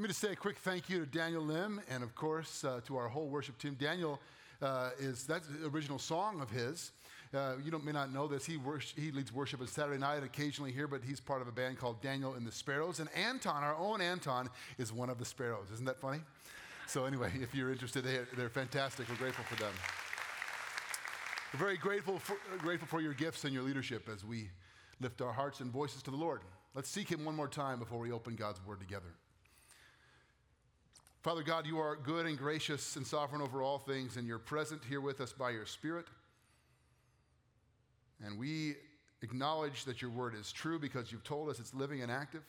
me just say a quick thank you to Daniel Lim and, of course, uh, to our whole worship team. Daniel uh, is that's the original song of his. Uh, you may not know this. He, he leads worship on Saturday night occasionally here, but he's part of a band called Daniel and the Sparrows. And Anton, our own Anton, is one of the Sparrows. Isn't that funny? So, anyway, if you're interested, they, they're fantastic. We're grateful for them. We're very grateful for, grateful for your gifts and your leadership as we lift our hearts and voices to the Lord. Let's seek Him one more time before we open God's Word together. Father God, you are good and gracious and sovereign over all things, and you're present here with us by your Spirit. And we acknowledge that your word is true because you've told us it's living and active,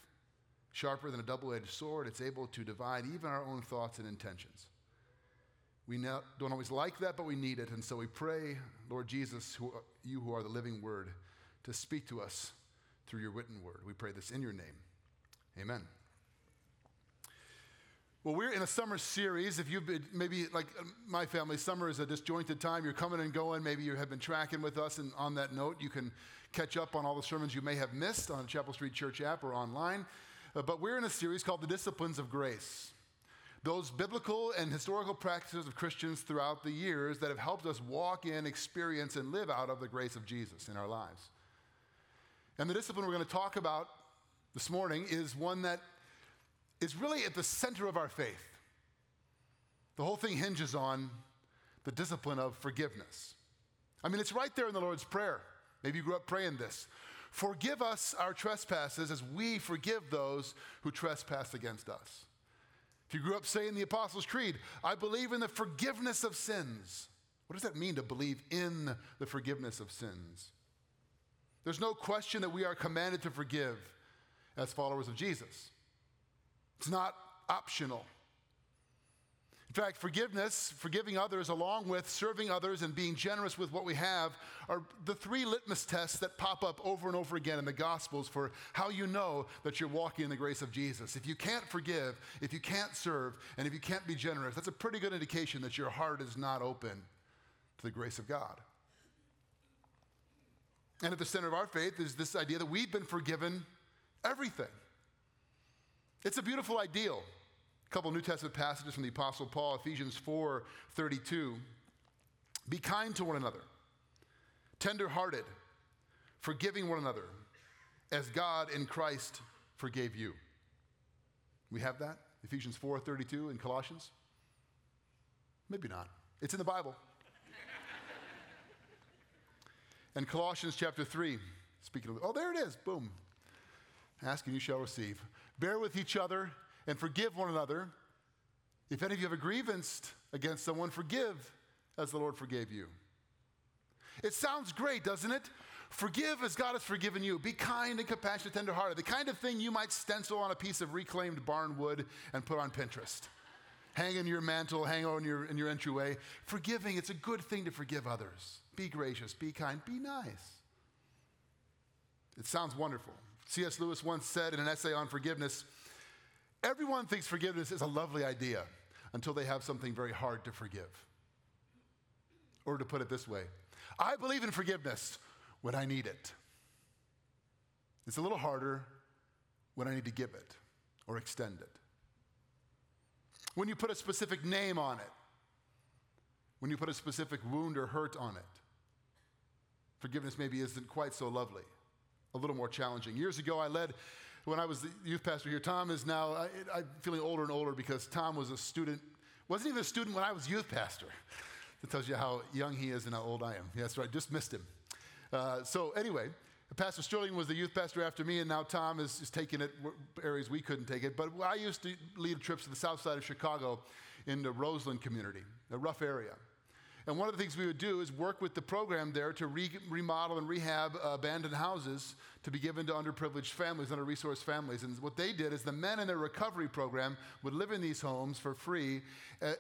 sharper than a double edged sword. It's able to divide even our own thoughts and intentions. We don't always like that, but we need it. And so we pray, Lord Jesus, who, you who are the living word, to speak to us through your written word. We pray this in your name. Amen. Well, we're in a summer series. If you've been, maybe like my family, summer is a disjointed time. You're coming and going. Maybe you have been tracking with us. And on that note, you can catch up on all the sermons you may have missed on Chapel Street Church app or online. Uh, but we're in a series called The Disciplines of Grace. Those biblical and historical practices of Christians throughout the years that have helped us walk in, experience, and live out of the grace of Jesus in our lives. And the discipline we're going to talk about this morning is one that is really at the center of our faith. The whole thing hinges on the discipline of forgiveness. I mean, it's right there in the Lord's Prayer. Maybe you grew up praying this. Forgive us our trespasses as we forgive those who trespass against us. If you grew up saying the Apostles' Creed, I believe in the forgiveness of sins. What does that mean to believe in the forgiveness of sins? There's no question that we are commanded to forgive as followers of Jesus. It's not optional. In fact, forgiveness, forgiving others, along with serving others and being generous with what we have, are the three litmus tests that pop up over and over again in the Gospels for how you know that you're walking in the grace of Jesus. If you can't forgive, if you can't serve, and if you can't be generous, that's a pretty good indication that your heart is not open to the grace of God. And at the center of our faith is this idea that we've been forgiven everything. It's a beautiful ideal. A couple New Testament passages from the Apostle Paul, Ephesians 4 32. Be kind to one another, tenderhearted, forgiving one another, as God in Christ forgave you. We have that? Ephesians 4 32 in Colossians? Maybe not. It's in the Bible. and Colossians chapter 3, speaking of, oh, there it is, boom. Ask and you shall receive. Bear with each other and forgive one another. If any of you have a grievance against someone, forgive as the Lord forgave you. It sounds great, doesn't it? Forgive as God has forgiven you. Be kind and compassionate, tenderhearted. The kind of thing you might stencil on a piece of reclaimed barn wood and put on Pinterest. Hang in your mantle, hang on your, in your entryway. Forgiving, it's a good thing to forgive others. Be gracious, be kind, be nice. It sounds wonderful. C.S. Lewis once said in an essay on forgiveness everyone thinks forgiveness is a lovely idea until they have something very hard to forgive. Or to put it this way, I believe in forgiveness when I need it. It's a little harder when I need to give it or extend it. When you put a specific name on it, when you put a specific wound or hurt on it, forgiveness maybe isn't quite so lovely a little more challenging. Years ago, I led, when I was the youth pastor here, Tom is now, I, am feeling older and older because Tom was a student, wasn't even a student when I was youth pastor. That tells you how young he is and how old I am. Yeah, that's right, just missed him. Uh, so, anyway, Pastor Sterling was the youth pastor after me, and now Tom is, is taking it areas we couldn't take it. But I used to lead trips to the south side of Chicago in the Roseland community, a rough area. And one of the things we would do is work with the program there to re- remodel and rehab abandoned houses to be given to underprivileged families, under resourced families. And what they did is the men in their recovery program would live in these homes for free uh,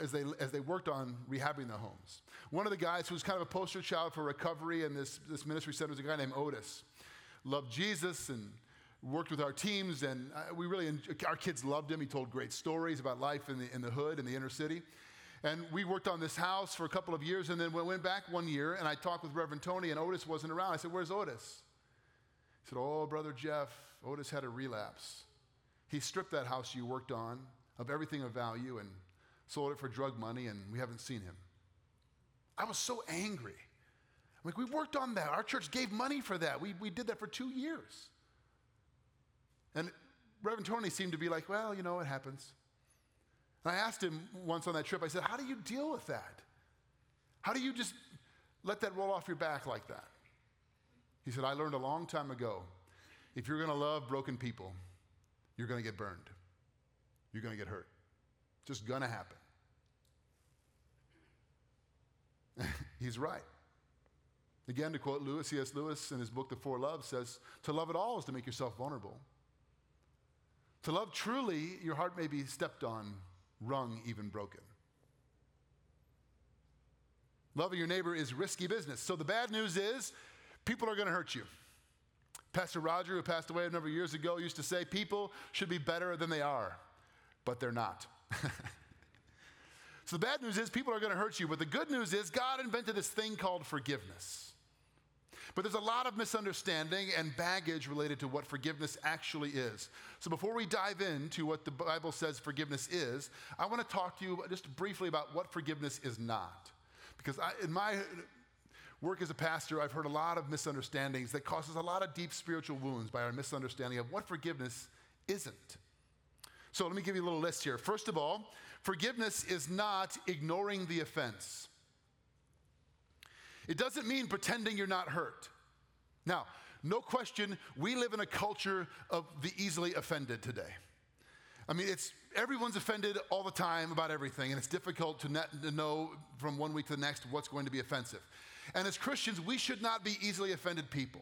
as they, as they worked on rehabbing the homes. One of the guys who was kind of a poster child for recovery in this, this ministry center was a guy named Otis. Loved Jesus and worked with our teams, and uh, we really, our kids loved him. He told great stories about life in the, in the hood, in the inner city. And we worked on this house for a couple of years, and then we went back one year, and I talked with Reverend Tony, and Otis wasn't around. I said, Where's Otis? He said, Oh, Brother Jeff, Otis had a relapse. He stripped that house you worked on of everything of value and sold it for drug money, and we haven't seen him. I was so angry. I'm like, we worked on that. Our church gave money for that. We, we did that for two years. And Reverend Tony seemed to be like, well, you know, it happens. And I asked him once on that trip, I said, how do you deal with that? How do you just let that roll off your back like that? He said, I learned a long time ago if you're going to love broken people, you're going to get burned. You're going to get hurt. Just going to happen. He's right. Again, to quote Lewis, C.S. Lewis in his book, The Four Loves, says, To love at all is to make yourself vulnerable. To love truly, your heart may be stepped on, wrung, even broken. Loving your neighbor is risky business. So the bad news is, people are going to hurt you. Pastor Roger, who passed away a number of years ago, used to say, People should be better than they are, but they're not. so the bad news is, people are going to hurt you. But the good news is, God invented this thing called forgiveness. But there's a lot of misunderstanding and baggage related to what forgiveness actually is. So before we dive into what the Bible says forgiveness is, I want to talk to you just briefly about what forgiveness is not. Because I, in my work as a pastor, I've heard a lot of misunderstandings that causes a lot of deep spiritual wounds by our misunderstanding of what forgiveness isn't. So let me give you a little list here. First of all, forgiveness is not ignoring the offense. It doesn't mean pretending you're not hurt. Now, no question, we live in a culture of the easily offended today. I mean, it's everyone's offended all the time about everything, and it's difficult to, to know from one week to the next what's going to be offensive. And as Christians, we should not be easily offended people.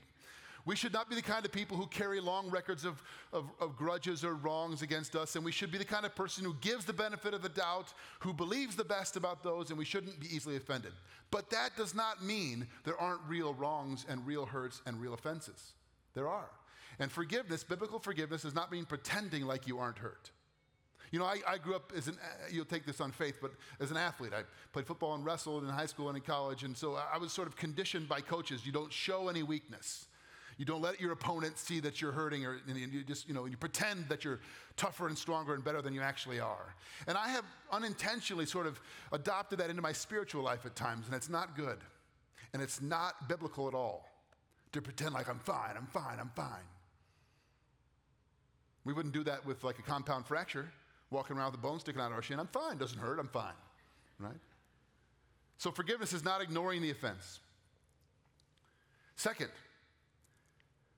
We should not be the kind of people who carry long records of, of, of, grudges or wrongs against us, and we should be the kind of person who gives the benefit of the doubt, who believes the best about those, and we shouldn't be easily offended. But that does not mean there aren't real wrongs and real hurts and real offenses. There are. And forgiveness, biblical forgiveness, does not mean pretending like you aren't hurt. You know, I, I, grew up as an, you'll take this on faith, but as an athlete, I played football and wrestled in high school and in college, and so I was sort of conditioned by coaches. You don't show any weakness. You don't let your opponent see that you're hurting, or you just, you know, you pretend that you're tougher and stronger and better than you actually are. And I have unintentionally sort of adopted that into my spiritual life at times, and it's not good. And it's not biblical at all to pretend like I'm fine, I'm fine, I'm fine. We wouldn't do that with like a compound fracture, walking around with a bone sticking out of our shin. I'm fine, doesn't hurt, I'm fine, right? So forgiveness is not ignoring the offense. Second,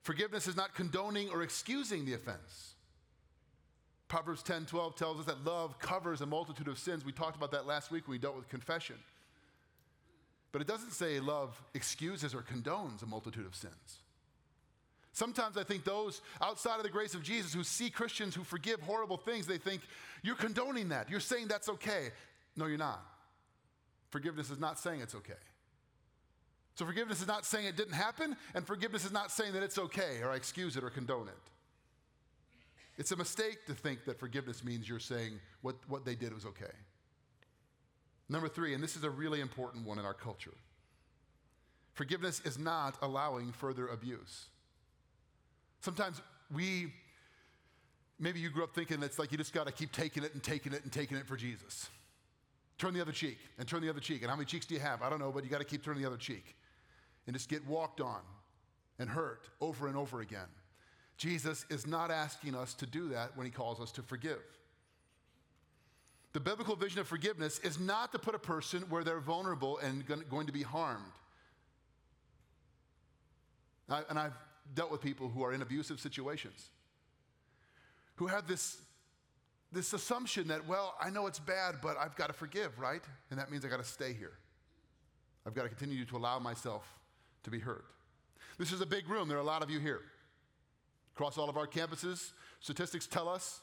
Forgiveness is not condoning or excusing the offense. Proverbs 10 12 tells us that love covers a multitude of sins. We talked about that last week when we dealt with confession. But it doesn't say love excuses or condones a multitude of sins. Sometimes I think those outside of the grace of Jesus who see Christians who forgive horrible things, they think, you're condoning that. You're saying that's okay. No, you're not. Forgiveness is not saying it's okay. So forgiveness is not saying it didn't happen, and forgiveness is not saying that it's okay or I excuse it or condone it. It's a mistake to think that forgiveness means you're saying what, what they did was okay. Number three, and this is a really important one in our culture forgiveness is not allowing further abuse. Sometimes we, maybe you grew up thinking it's like you just got to keep taking it and taking it and taking it for Jesus. Turn the other cheek and turn the other cheek. And how many cheeks do you have? I don't know, but you got to keep turning the other cheek and just get walked on and hurt over and over again. Jesus is not asking us to do that when he calls us to forgive. The biblical vision of forgiveness is not to put a person where they're vulnerable and going to be harmed. and I've dealt with people who are in abusive situations who have this, this assumption that, well, I know it's bad, but I've got to forgive, right? And that means I've got to stay here. I've got to continue to allow myself to be heard. This is a big room. There are a lot of you here. Across all of our campuses, statistics tell us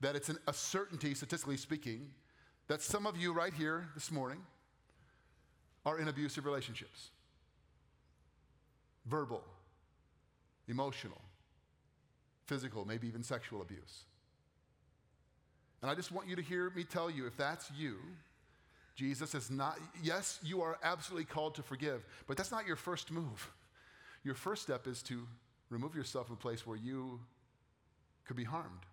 that it's an, a certainty, statistically speaking, that some of you right here this morning are in abusive relationships verbal, emotional, physical, maybe even sexual abuse. And I just want you to hear me tell you if that's you, Jesus is not, yes, you are absolutely called to forgive, but that's not your first move. Your first step is to remove yourself from a place where you could be harmed.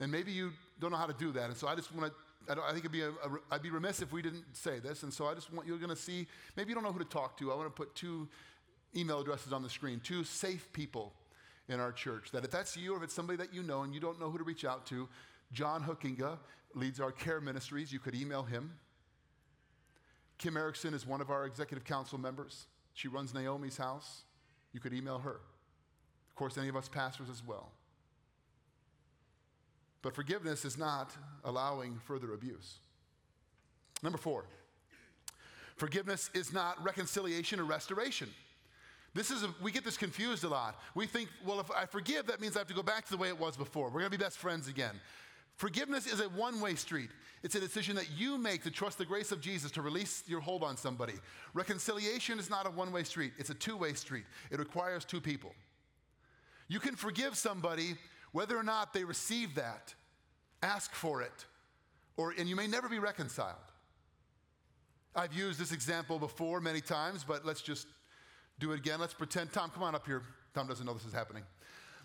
And maybe you don't know how to do that. And so I just want to, I, I, think it'd be a, a, I'd be remiss if we didn't say this. And so I just want, you're going to see, maybe you don't know who to talk to. I want to put two email addresses on the screen, two safe people in our church. That if that's you or if it's somebody that you know and you don't know who to reach out to, John Hookinga leads our care ministries. You could email him. Kim Erickson is one of our executive council members. She runs Naomi's house. You could email her. Of course, any of us pastors as well. But forgiveness is not allowing further abuse. Number four, forgiveness is not reconciliation or restoration. This is a, we get this confused a lot. We think, well, if I forgive, that means I have to go back to the way it was before. We're going to be best friends again. Forgiveness is a one way street. It's a decision that you make to trust the grace of Jesus to release your hold on somebody. Reconciliation is not a one way street, it's a two way street. It requires two people. You can forgive somebody whether or not they receive that, ask for it, or, and you may never be reconciled. I've used this example before many times, but let's just do it again. Let's pretend, Tom, come on up here. Tom doesn't know this is happening.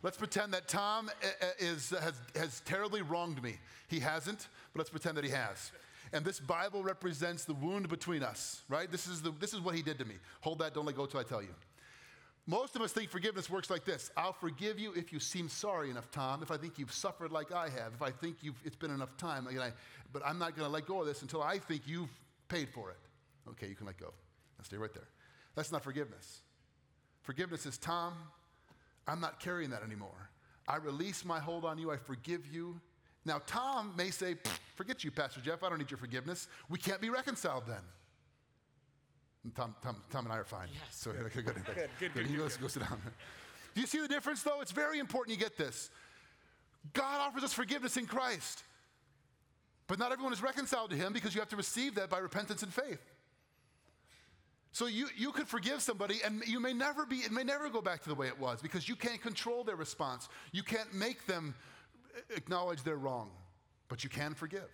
Let's pretend that Tom eh, eh, is, has, has terribly wronged me. He hasn't, but let's pretend that he has. And this Bible represents the wound between us, right? This is, the, this is what he did to me. Hold that, don't let go till I tell you. Most of us think forgiveness works like this I'll forgive you if you seem sorry enough, Tom, if I think you've suffered like I have, if I think you've, it's been enough time. I, but I'm not going to let go of this until I think you've paid for it. Okay, you can let go. Now stay right there. That's not forgiveness. Forgiveness is, Tom, I'm not carrying that anymore. I release my hold on you. I forgive you. Now, Tom may say, Forget you, Pastor Jeff. I don't need your forgiveness. We can't be reconciled then. Tom, Tom, Tom and I are fine. Yes. So good, good, good, good. good, good, good, He goes, go sit down. Do you see the difference, though? It's very important you get this. God offers us forgiveness in Christ. But not everyone is reconciled to him because you have to receive that by repentance and faith. So you, you could forgive somebody and you may never be, it may never go back to the way it was because you can't control their response. You can't make them acknowledge they're wrong, but you can forgive.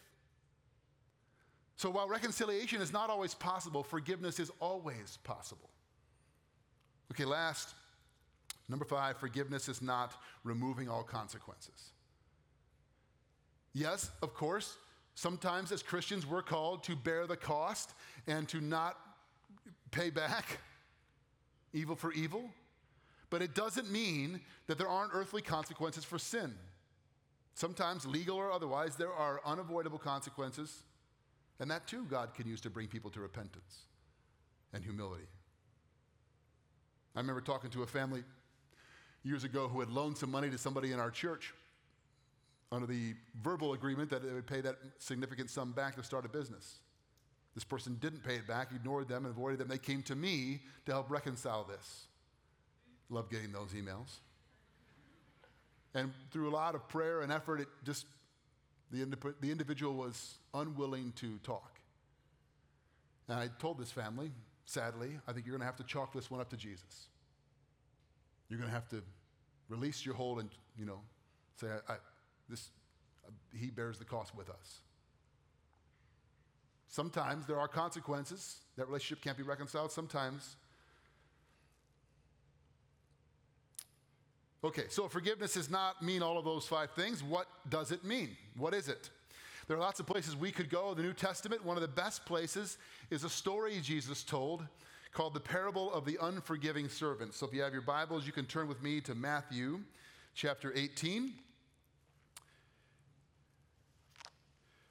So while reconciliation is not always possible, forgiveness is always possible. Okay, last, number five, forgiveness is not removing all consequences. Yes, of course, sometimes as Christians we're called to bear the cost and to not pay back evil for evil, but it doesn't mean that there aren't earthly consequences for sin. Sometimes, legal or otherwise, there are unavoidable consequences and that too, God can use to bring people to repentance and humility. I remember talking to a family years ago who had loaned some money to somebody in our church under the verbal agreement that they would pay that significant sum back to start a business. This person didn't pay it back, ignored them, and avoided them. They came to me to help reconcile this. Love getting those emails. And through a lot of prayer and effort, it just the, the individual was unwilling to talk. And I told this family, sadly, I think you're going to have to chalk this one up to Jesus. You're going to have to release your hold and, you know, say, I, I, this, he bears the cost with us. Sometimes there are consequences. That relationship can't be reconciled. Sometimes Okay, so forgiveness does not mean all of those five things. What does it mean? What is it? There are lots of places we could go. The New Testament, one of the best places, is a story Jesus told called the parable of the unforgiving servant. So if you have your Bibles, you can turn with me to Matthew chapter 18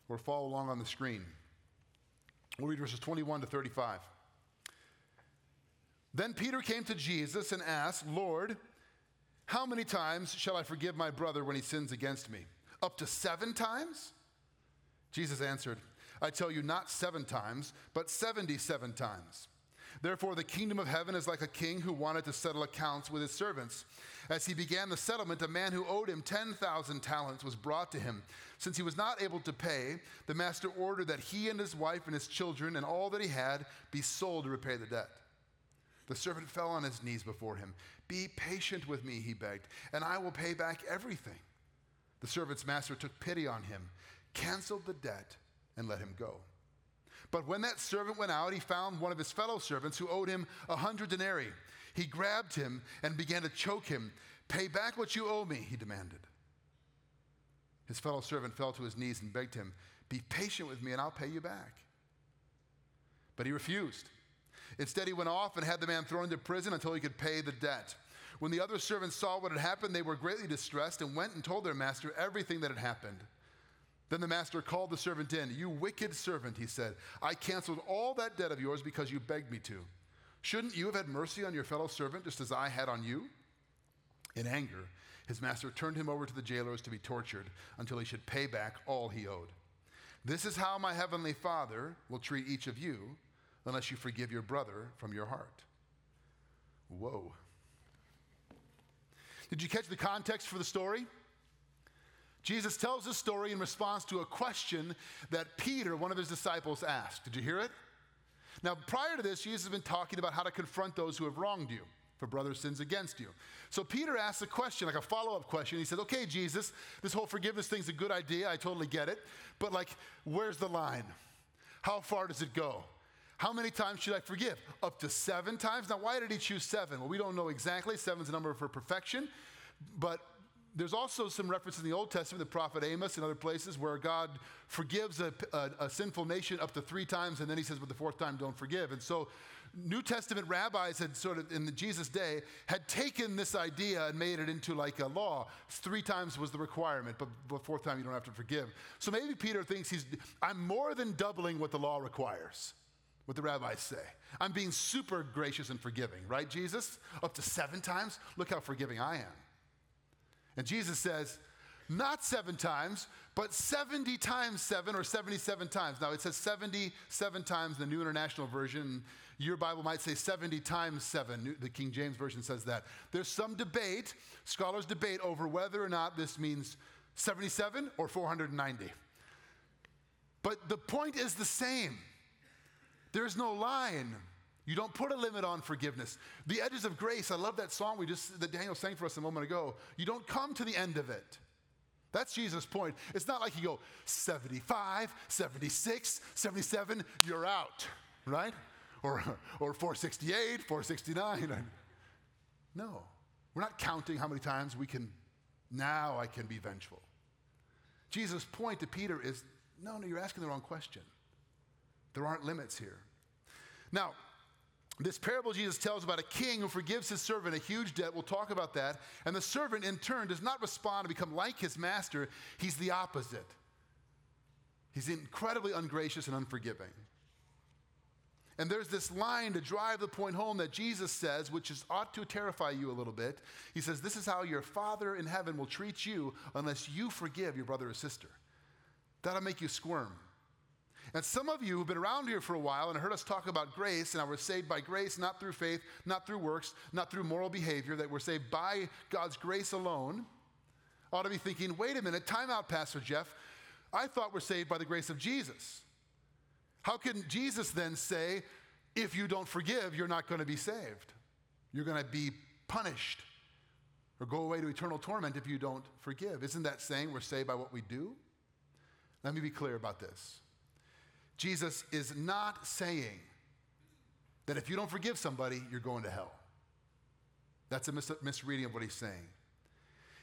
or follow along on the screen. We'll read verses 21 to 35. Then Peter came to Jesus and asked, Lord, how many times shall I forgive my brother when he sins against me? Up to seven times? Jesus answered, I tell you, not seven times, but 77 times. Therefore, the kingdom of heaven is like a king who wanted to settle accounts with his servants. As he began the settlement, a man who owed him 10,000 talents was brought to him. Since he was not able to pay, the master ordered that he and his wife and his children and all that he had be sold to repay the debt. The servant fell on his knees before him. Be patient with me, he begged, and I will pay back everything. The servant's master took pity on him, canceled the debt, and let him go. But when that servant went out, he found one of his fellow servants who owed him a hundred denarii. He grabbed him and began to choke him. Pay back what you owe me, he demanded. His fellow servant fell to his knees and begged him, Be patient with me and I'll pay you back. But he refused. Instead, he went off and had the man thrown into prison until he could pay the debt. When the other servants saw what had happened, they were greatly distressed and went and told their master everything that had happened. Then the master called the servant in. You wicked servant, he said, I canceled all that debt of yours because you begged me to. Shouldn't you have had mercy on your fellow servant just as I had on you? In anger, his master turned him over to the jailers to be tortured until he should pay back all he owed. This is how my heavenly Father will treat each of you unless you forgive your brother from your heart. Whoa. Did you catch the context for the story? Jesus tells this story in response to a question that Peter, one of his disciples, asked. Did you hear it? Now, prior to this, Jesus has been talking about how to confront those who have wronged you for brother sins against you. So Peter asks a question, like a follow up question. He says, Okay, Jesus, this whole forgiveness thing's a good idea. I totally get it. But, like, where's the line? How far does it go? How many times should I forgive? Up to seven times? Now, why did he choose seven? Well, we don't know exactly. Seven's a number for perfection. But there's also some reference in the Old Testament, the prophet Amos and other places, where God forgives a, a, a, sinful nation up to three times, and then he says, but the fourth time, don't forgive. And so, New Testament rabbis had sort of, in the Jesus day, had taken this idea and made it into like a law. Three times was the requirement, but the fourth time, you don't have to forgive. So maybe Peter thinks he's, I'm more than doubling what the law requires what the rabbis say. I'm being super gracious and forgiving, right, Jesus? Up to seven times? Look how forgiving I am. And Jesus says, not seven times, but 70 times seven or 77 times. Now it says 77 times in the New International Version. Your Bible might say 70 times seven. The King James Version says that. There's some debate, scholars debate over whether or not this means 77 or 490. But the point is the same. There's no line. You don't put a limit on forgiveness. The edges of grace, I love that song we just that Daniel sang for us a moment ago. You don't come to the end of it. That's Jesus' point. It's not like you go 75, 76, 77, you're out, right? Or, or 468, 469. No, we're not counting how many times we can, now I can be vengeful. Jesus' point to Peter is no, no, you're asking the wrong question. There aren't limits here. Now, this parable Jesus tells about a king who forgives his servant a huge debt. We'll talk about that. And the servant, in turn, does not respond and become like his master. He's the opposite. He's incredibly ungracious and unforgiving. And there's this line to drive the point home that Jesus says, which is, ought to terrify you a little bit. He says, This is how your Father in heaven will treat you unless you forgive your brother or sister. That'll make you squirm. And some of you who've been around here for a while and heard us talk about grace, and I was saved by grace, not through faith, not through works, not through moral behavior, that we're saved by God's grace alone, ought to be thinking, wait a minute, time out, Pastor Jeff. I thought we're saved by the grace of Jesus. How can Jesus then say, if you don't forgive, you're not going to be saved? You're going to be punished or go away to eternal torment if you don't forgive. Isn't that saying we're saved by what we do? Let me be clear about this. Jesus is not saying that if you don't forgive somebody, you're going to hell. That's a mis- misreading of what he's saying.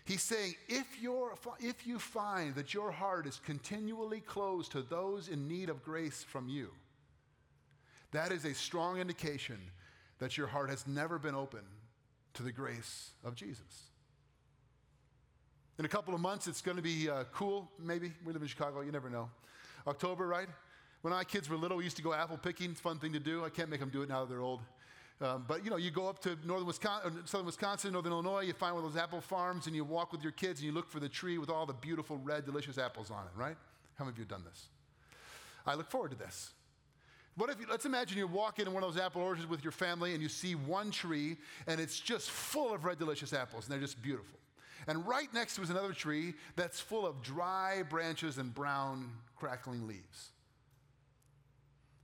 He's saying if, you're, if you find that your heart is continually closed to those in need of grace from you, that is a strong indication that your heart has never been open to the grace of Jesus. In a couple of months, it's going to be uh, cool, maybe. We live in Chicago, you never know. October, right? When my kids were little, we used to go apple picking. It's a fun thing to do. I can't make them do it now that they're old. Um, but you know, you go up to northern Wisconsin, uh, southern Wisconsin, northern Illinois. You find one of those apple farms, and you walk with your kids, and you look for the tree with all the beautiful red, delicious apples on it. Right? How many of you have done this? I look forward to this. What if you, let's imagine you're walking in one of those apple orchards with your family, and you see one tree, and it's just full of red, delicious apples, and they're just beautiful. And right next to is another tree that's full of dry branches and brown, crackling leaves.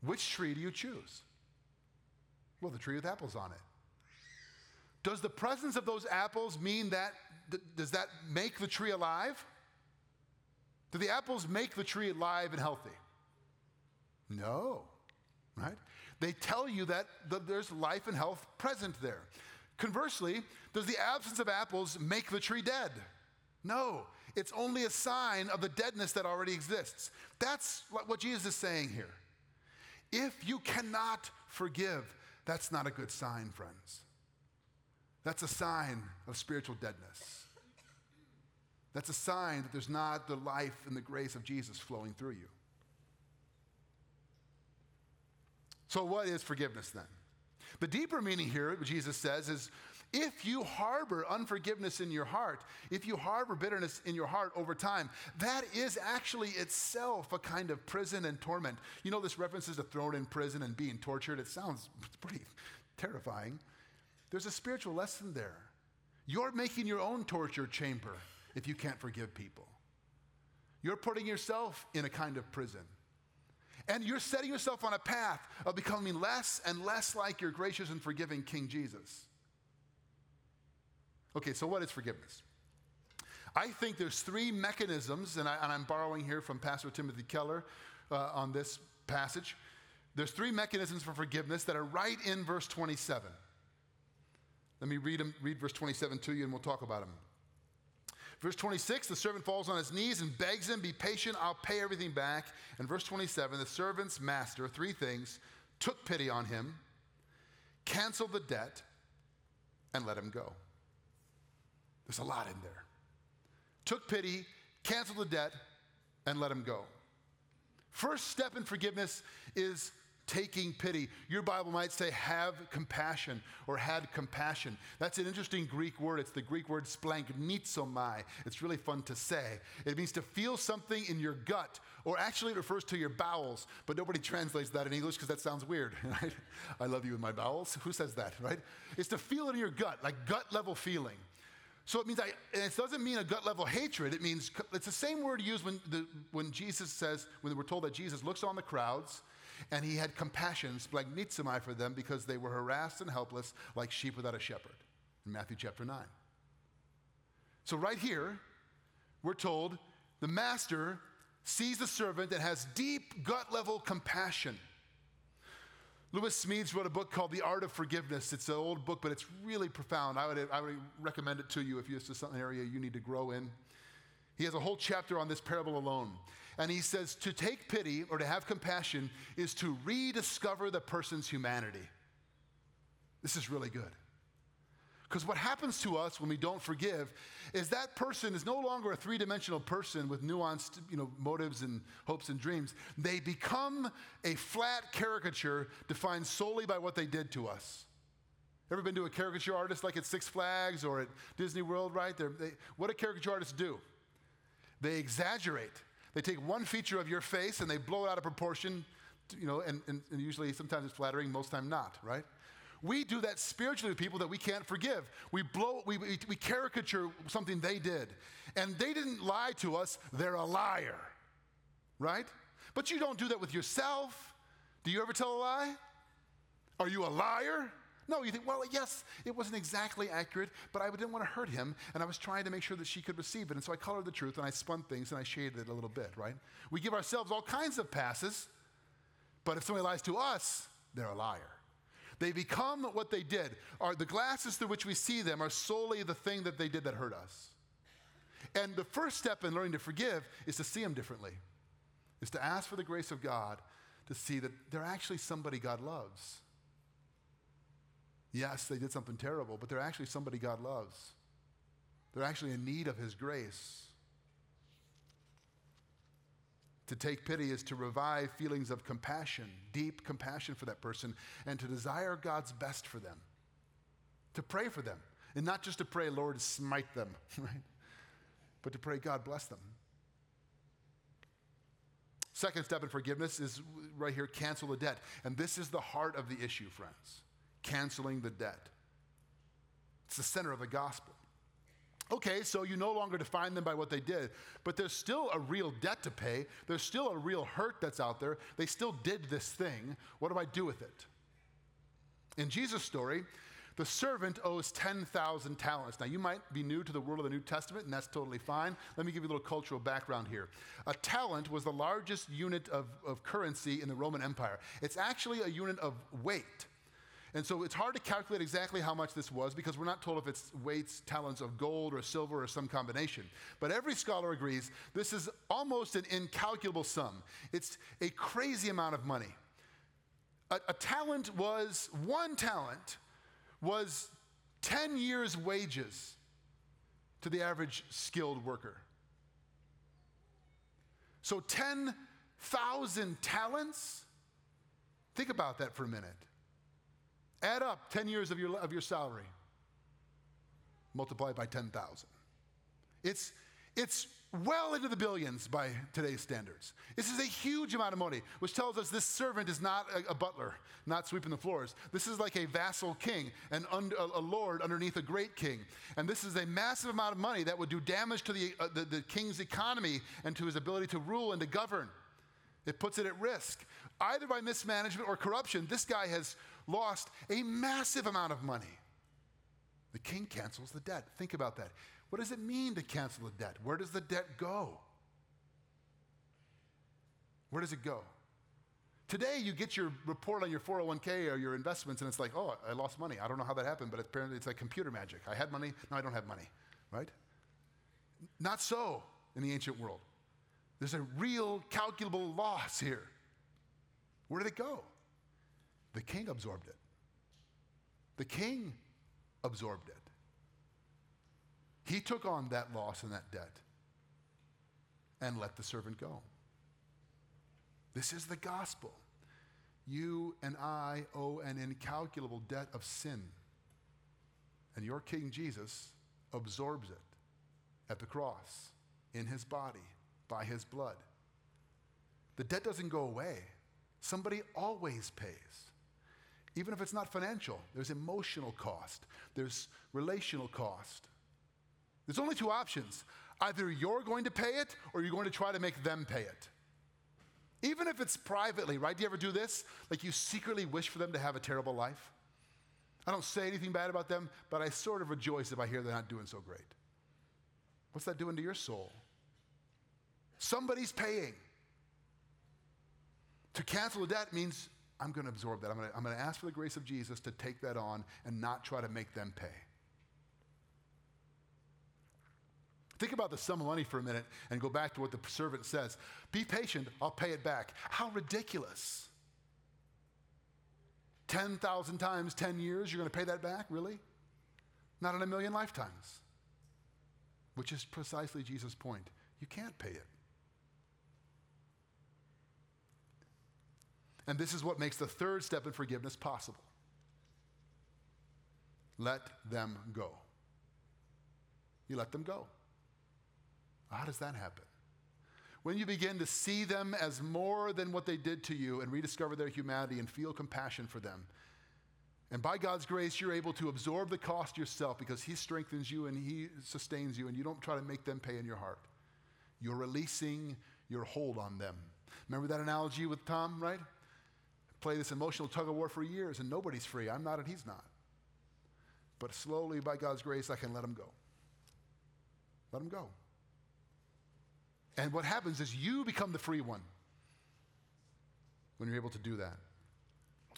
Which tree do you choose? Well, the tree with apples on it. Does the presence of those apples mean that, does that make the tree alive? Do the apples make the tree alive and healthy? No, right? They tell you that there's life and health present there. Conversely, does the absence of apples make the tree dead? No, it's only a sign of the deadness that already exists. That's what Jesus is saying here. If you cannot forgive, that's not a good sign, friends. That's a sign of spiritual deadness. That's a sign that there's not the life and the grace of Jesus flowing through you. So, what is forgiveness then? The deeper meaning here, Jesus says, is if you harbor unforgiveness in your heart, if you harbor bitterness in your heart over time, that is actually itself a kind of prison and torment. You know, this references to thrown in prison and being tortured. It sounds pretty terrifying. There's a spiritual lesson there. You're making your own torture chamber if you can't forgive people. You're putting yourself in a kind of prison. And you're setting yourself on a path of becoming less and less like your gracious and forgiving King Jesus. Okay, so what is forgiveness? I think there's three mechanisms, and, I, am borrowing here from Pastor Timothy Keller uh, on this passage. There's three mechanisms for forgiveness that are right in verse 27. Let me read, them, read verse 27 to you, and we'll talk about them. Verse 26, the servant falls on his knees and begs him, Be patient, I'll pay everything back. And verse 27, the servant's master, three things, took pity on him, canceled the debt, and let him go. There's a lot in there. Took pity, canceled the debt, and let him go. First step in forgiveness is taking pity. Your Bible might say have compassion or had compassion. That's an interesting Greek word. It's the Greek word splanchnizomai. It's really fun to say. It means to feel something in your gut, or actually it refers to your bowels, but nobody translates that in English because that sounds weird, right? I love you in my bowels. Who says that, right? It's to feel it in your gut, like gut level feeling. So it means I, it doesn't mean a gut level hatred. It means it's the same word used when, the, when Jesus says, when we're told that Jesus looks on the crowds and he had compassion, splanchnizomai, for them because they were harassed and helpless like sheep without a shepherd. In Matthew chapter 9. So, right here, we're told the master sees the servant that has deep gut level compassion. Lewis Smedes wrote a book called The Art of Forgiveness. It's an old book, but it's really profound. I would, I would recommend it to you if this is some area you need to grow in. He has a whole chapter on this parable alone. And he says to take pity or to have compassion is to rediscover the person's humanity. This is really good. Because what happens to us when we don't forgive is that person is no longer a three dimensional person with nuanced you know, motives and hopes and dreams. They become a flat caricature defined solely by what they did to us. Ever been to a caricature artist like at Six Flags or at Disney World, right? They, what do caricature artists do? They exaggerate they take one feature of your face and they blow it out of proportion, you know, and, and, and usually sometimes it's flattering, most time not, right? We do that spiritually with people that we can't forgive. We blow, we, we, we caricature something they did. And they didn't lie to us, they're a liar, right? But you don't do that with yourself. Do you ever tell a lie? Are you a liar? No, you think, well, yes, it wasn't exactly accurate, but I didn't want to hurt him, and I was trying to make sure that she could receive it. And so I colored the truth, and I spun things, and I shaded it a little bit, right? We give ourselves all kinds of passes, but if somebody lies to us, they're a liar. They become what they did. Are the glasses through which we see them are solely the thing that they did that hurt us. And the first step in learning to forgive is to see them differently, is to ask for the grace of God to see that they're actually somebody God loves Yes, they did something terrible, but they're actually somebody God loves. They're actually in need of His grace. To take pity is to revive feelings of compassion, deep compassion for that person, and to desire God's best for them. To pray for them. And not just to pray, Lord, smite them, right? But to pray, God bless them. Second step in forgiveness is right here cancel the debt. And this is the heart of the issue, friends canceling the debt. It's the center of the gospel. Okay, so you no longer define them by what they did, but there's still a real debt to pay. There's still a real hurt that's out there. They still did this thing. What do I do with it? In Jesus' story, the servant owes 10,000 talents. Now, you might be new to the world of the New Testament, and that's totally fine. Let me give you a little cultural background here. A talent was the largest unit of, of currency in the Roman Empire, it's actually a unit of weight. And so it's hard to calculate exactly how much this was because we're not told if it's weights, talents of gold or silver or some combination. But every scholar agrees this is almost an incalculable sum. It's a crazy amount of money. A, a talent was, one talent was 10 years' wages to the average skilled worker. So 10,000 talents? Think about that for a minute. Add up 10 years of your, of your salary, multiply by 10,000. It's, it's well into the billions by today's standards. This is a huge amount of money, which tells us this servant is not a, a butler, not sweeping the floors. This is like a vassal king, and un, a, a, lord underneath a great king. And this is a massive amount of money that would do damage to the, uh, the, the king's economy and to his ability to rule and to govern. It puts it at risk. Either by mismanagement or corruption, this guy has lost a massive amount of money. The king cancels the debt. Think about that. What does it mean to cancel the debt? Where does the debt go? Where does it go? Today, you get your report on your 401k or your investments, and it's like, oh, I lost money. I don't know how that happened, but apparently it's like computer magic. I had money, now I don't have money, right? Not so in the ancient world. There's a real calculable loss here. Where did it go? The king absorbed it. The king absorbed it. He took on that loss and that debt and let the servant go. This is the gospel. You and I owe an incalculable debt of sin. And your King Jesus absorbs it at the cross, in his body, by his blood. The debt doesn't go away, somebody always pays. Even if it's not financial, there's emotional cost, there's relational cost. There's only two options. Either you're going to pay it or you're going to try to make them pay it. Even if it's privately, right? Do you ever do this? Like you secretly wish for them to have a terrible life? I don't say anything bad about them, but I sort of rejoice if I hear they're not doing so great. What's that doing to your soul? Somebody's paying. To cancel a debt means I'm going to absorb that. I'm going to, I'm going to ask for the grace of Jesus to take that on and not try to make them pay. Think about the sum of money for a minute and go back to what the servant says Be patient, I'll pay it back. How ridiculous. 10,000 times 10 years, you're going to pay that back? Really? Not in a million lifetimes. Which is precisely Jesus' point. You can't pay it. And this is what makes the third step in forgiveness possible. Let them go. You let them go. How does that happen? When you begin to see them as more than what they did to you and rediscover their humanity and feel compassion for them. And by God's grace, you're able to absorb the cost yourself because He strengthens you and He sustains you, and you don't try to make them pay in your heart. You're releasing your hold on them. Remember that analogy with Tom, right? Play this emotional tug of war for years, and nobody's free. I'm not, and he's not. But slowly, by God's grace, I can let him go. Let him go. And what happens is you become the free one when you're able to do that.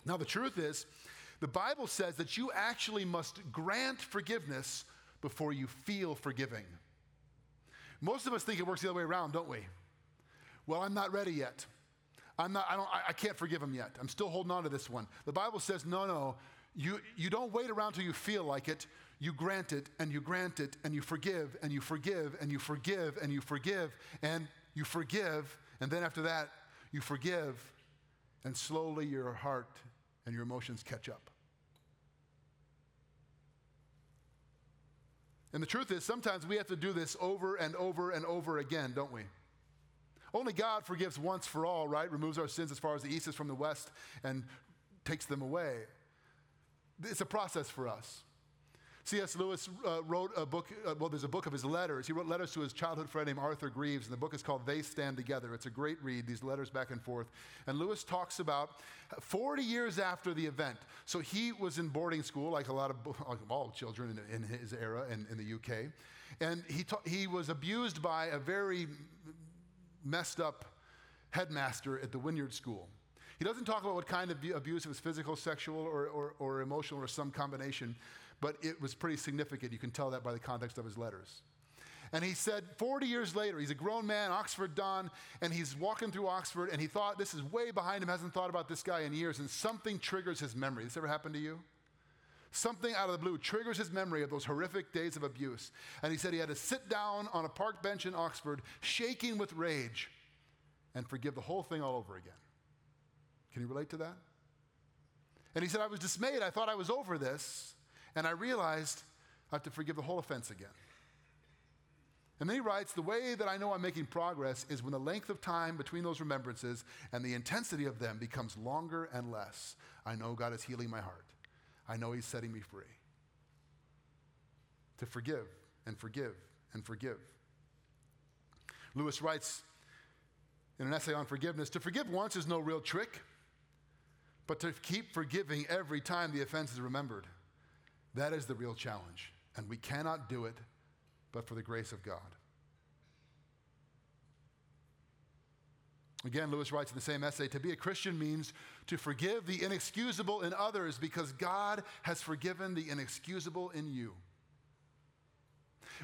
Now, the truth is, the Bible says that you actually must grant forgiveness before you feel forgiving. Most of us think it works the other way around, don't we? Well, I'm not ready yet. I'm not, I, don't, I, I can't forgive him yet. I'm still holding on to this one. The Bible says, no, no, you, you don't wait around till you feel like it you grant it and you grant it and you forgive and you forgive and you forgive and you forgive and you forgive. And then after that, you forgive. And slowly your heart and your emotions catch up. And the truth is, sometimes we have to do this over and over and over again, don't we? Only God forgives once for all, right? Removes our sins as far as the east is from the west and takes them away. It's a process for us. C.S. Lewis uh, wrote a book, uh, well, there's a book of his letters. He wrote letters to his childhood friend named Arthur Greeves, and the book is called They Stand Together. It's a great read, these letters back and forth. And Lewis talks about 40 years after the event. So he was in boarding school, like a lot of like all children in, in his era in, in, the UK. And he, ta- he was abused by a very messed up headmaster at the Wynyard School. He doesn't talk about what kind of abuse, it was physical, sexual, or, or, or emotional, or some combination, but it was pretty significant. You can tell that by the context of his letters. And he said, 40 years later, he's a grown man, Oxford Don, and he's walking through Oxford, and he thought, this is way behind him, hasn't thought about this guy in years, and something triggers his memory. This ever happened to you? Something out of the blue triggers his memory of those horrific days of abuse. And he said he had to sit down on a park bench in Oxford, shaking with rage, and forgive the whole thing all over again. Can you relate to that? And he said, I was dismayed. I thought I was over this. And I realized I have to forgive the whole offense again. And then he writes, The way that I know I'm making progress is when the length of time between those remembrances and the intensity of them becomes longer and less. I know God is healing my heart. I know He's setting me free. To forgive and forgive and forgive. Lewis writes in an essay on forgiveness to forgive once is no real trick, but to keep forgiving every time the offense is remembered, that is the real challenge. And we cannot do it but for the grace of God. Again, Lewis writes in the same essay to be a Christian means to forgive the inexcusable in others because God has forgiven the inexcusable in you.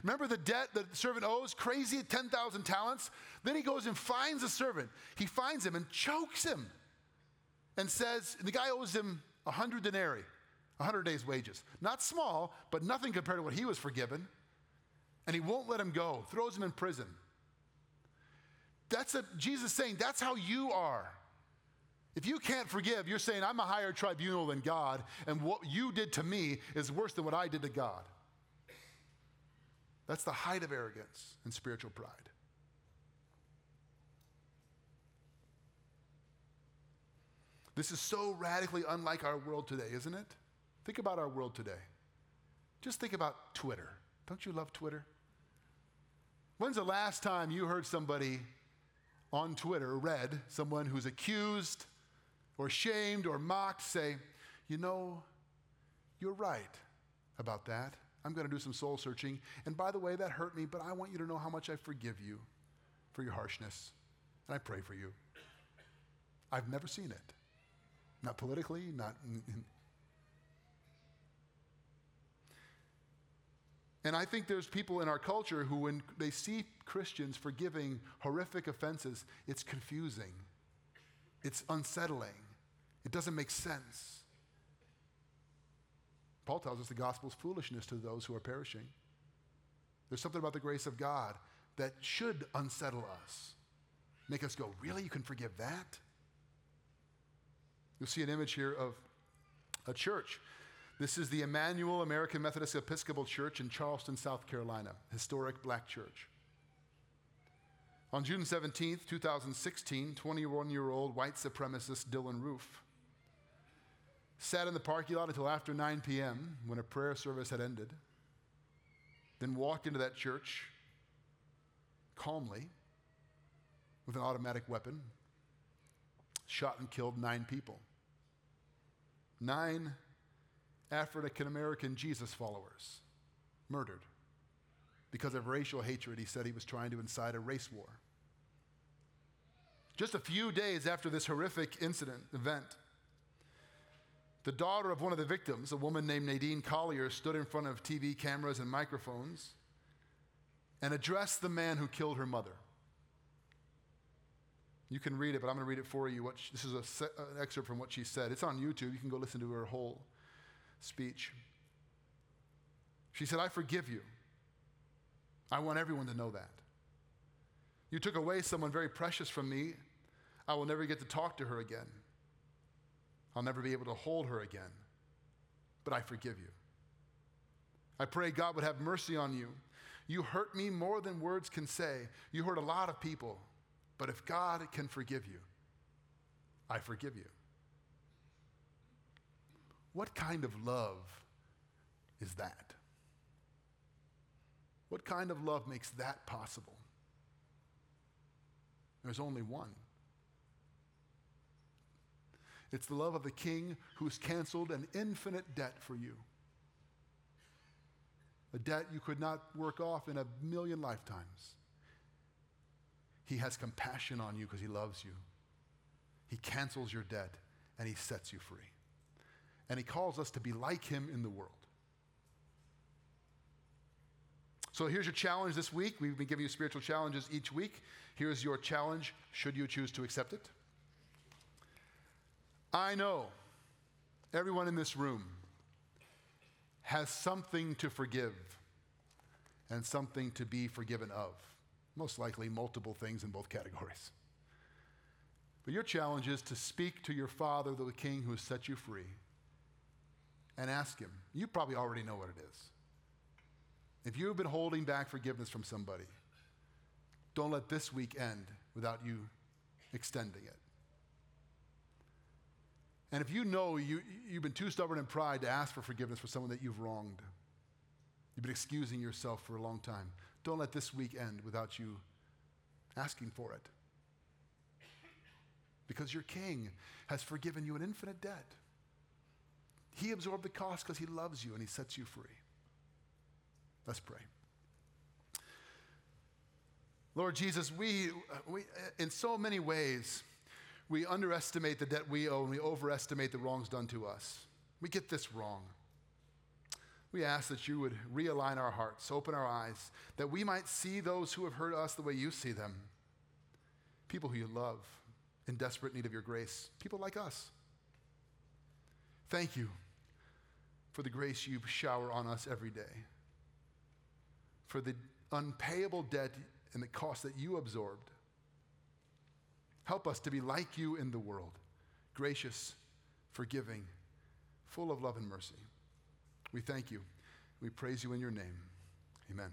Remember the debt that the servant owes? Crazy 10,000 talents? Then he goes and finds the servant. He finds him and chokes him and says, the guy owes him 100 denarii, 100 days' wages. Not small, but nothing compared to what he was forgiven and he won't let him go, throws him in prison. That's a, Jesus saying, that's how you are. If you can't forgive, you're saying, I'm a higher tribunal than God, and what you did to me is worse than what I did to God. That's the height of arrogance and spiritual pride. This is so radically unlike our world today, isn't it? Think about our world today. Just think about Twitter. Don't you love Twitter? When's the last time you heard somebody on Twitter, read someone who's accused or shamed or mocked say, You know, you're right about that. I'm going to do some soul searching. And by the way, that hurt me, but I want you to know how much I forgive you for your harshness. And I pray for you. I've never seen it. Not politically, not And I think there's people in our culture who, when they see Christians forgiving horrific offenses, it's confusing, it's unsettling, it doesn't make sense. Paul tells us the gospel is foolishness to those who are perishing. There's something about the grace of God that should unsettle us, make us go, Really? You can forgive that? You'll see an image here of a church this is the Emanuel American Methodist Episcopal Church in Charleston, South Carolina, historic black church. On June 17, 2016, 21 year old white supremacist Dylann Roof sat in the parking lot until after 9 p.m. when a prayer service had ended, then walked into that church calmly with an automatic weapon, shot and killed nine people. Nine African American Jesus followers murdered because of racial hatred. He said he was trying to incite a race war. Just a few days after this horrific incident, event, the daughter of one of the victims, a woman named Nadine Collier, stood in front of TV cameras and microphones and addressed the man who killed her mother. You can read it, but I'm going to read it for you. She, this is an excerpt from what she said. It's on YouTube. You can go listen to her whole speech. She said, I forgive you. I want everyone to know that. You took away someone very precious from me. I will never get to talk to her again. I'll never be able to hold her again. But I forgive you. I pray God would have mercy on you. You hurt me more than words can say. You hurt a lot of people. But if God can forgive you, I forgive you. What kind of love is that? What kind of love makes that possible? There's only one. It's the love of the King who's canceled an infinite debt for you. A debt you could not work off in a million lifetimes. He has compassion on you because he loves you. He cancels your debt and He sets you free. And He calls us to be like Him in the world. So here's your challenge this week. We've been giving you spiritual challenges each week. Here's your challenge, should you choose to accept it. I know everyone in this room has something to forgive and something to be forgiven of. Most likely, multiple things in both categories. But your challenge is to speak to your Father, the King who has set you free, and ask Him. You probably already know what it is. If you've been holding back forgiveness from somebody, don't let this week end without you extending it. And if you know you, you've been too stubborn in pride to ask for forgiveness for someone that you've wronged, you've been excusing yourself for a long time, don't let this week end without you asking for it. Because your king has forgiven you an infinite debt. He absorbed the cost because he loves you and he sets you free. Let's pray. Lord Jesus, we, we in so many ways, we underestimate the debt we owe and we overestimate the wrongs done to us. We get this wrong. We ask that you would realign our hearts, open our eyes, that we might see those who have hurt us the way you see them. People who you love, in desperate need of your grace, people like us. Thank you for the grace you shower on us every day, for the unpayable debt and the cost that you absorbed. Help us to be like you in the world, gracious, forgiving, full of love and mercy. We thank you. We praise you in your name. Amen.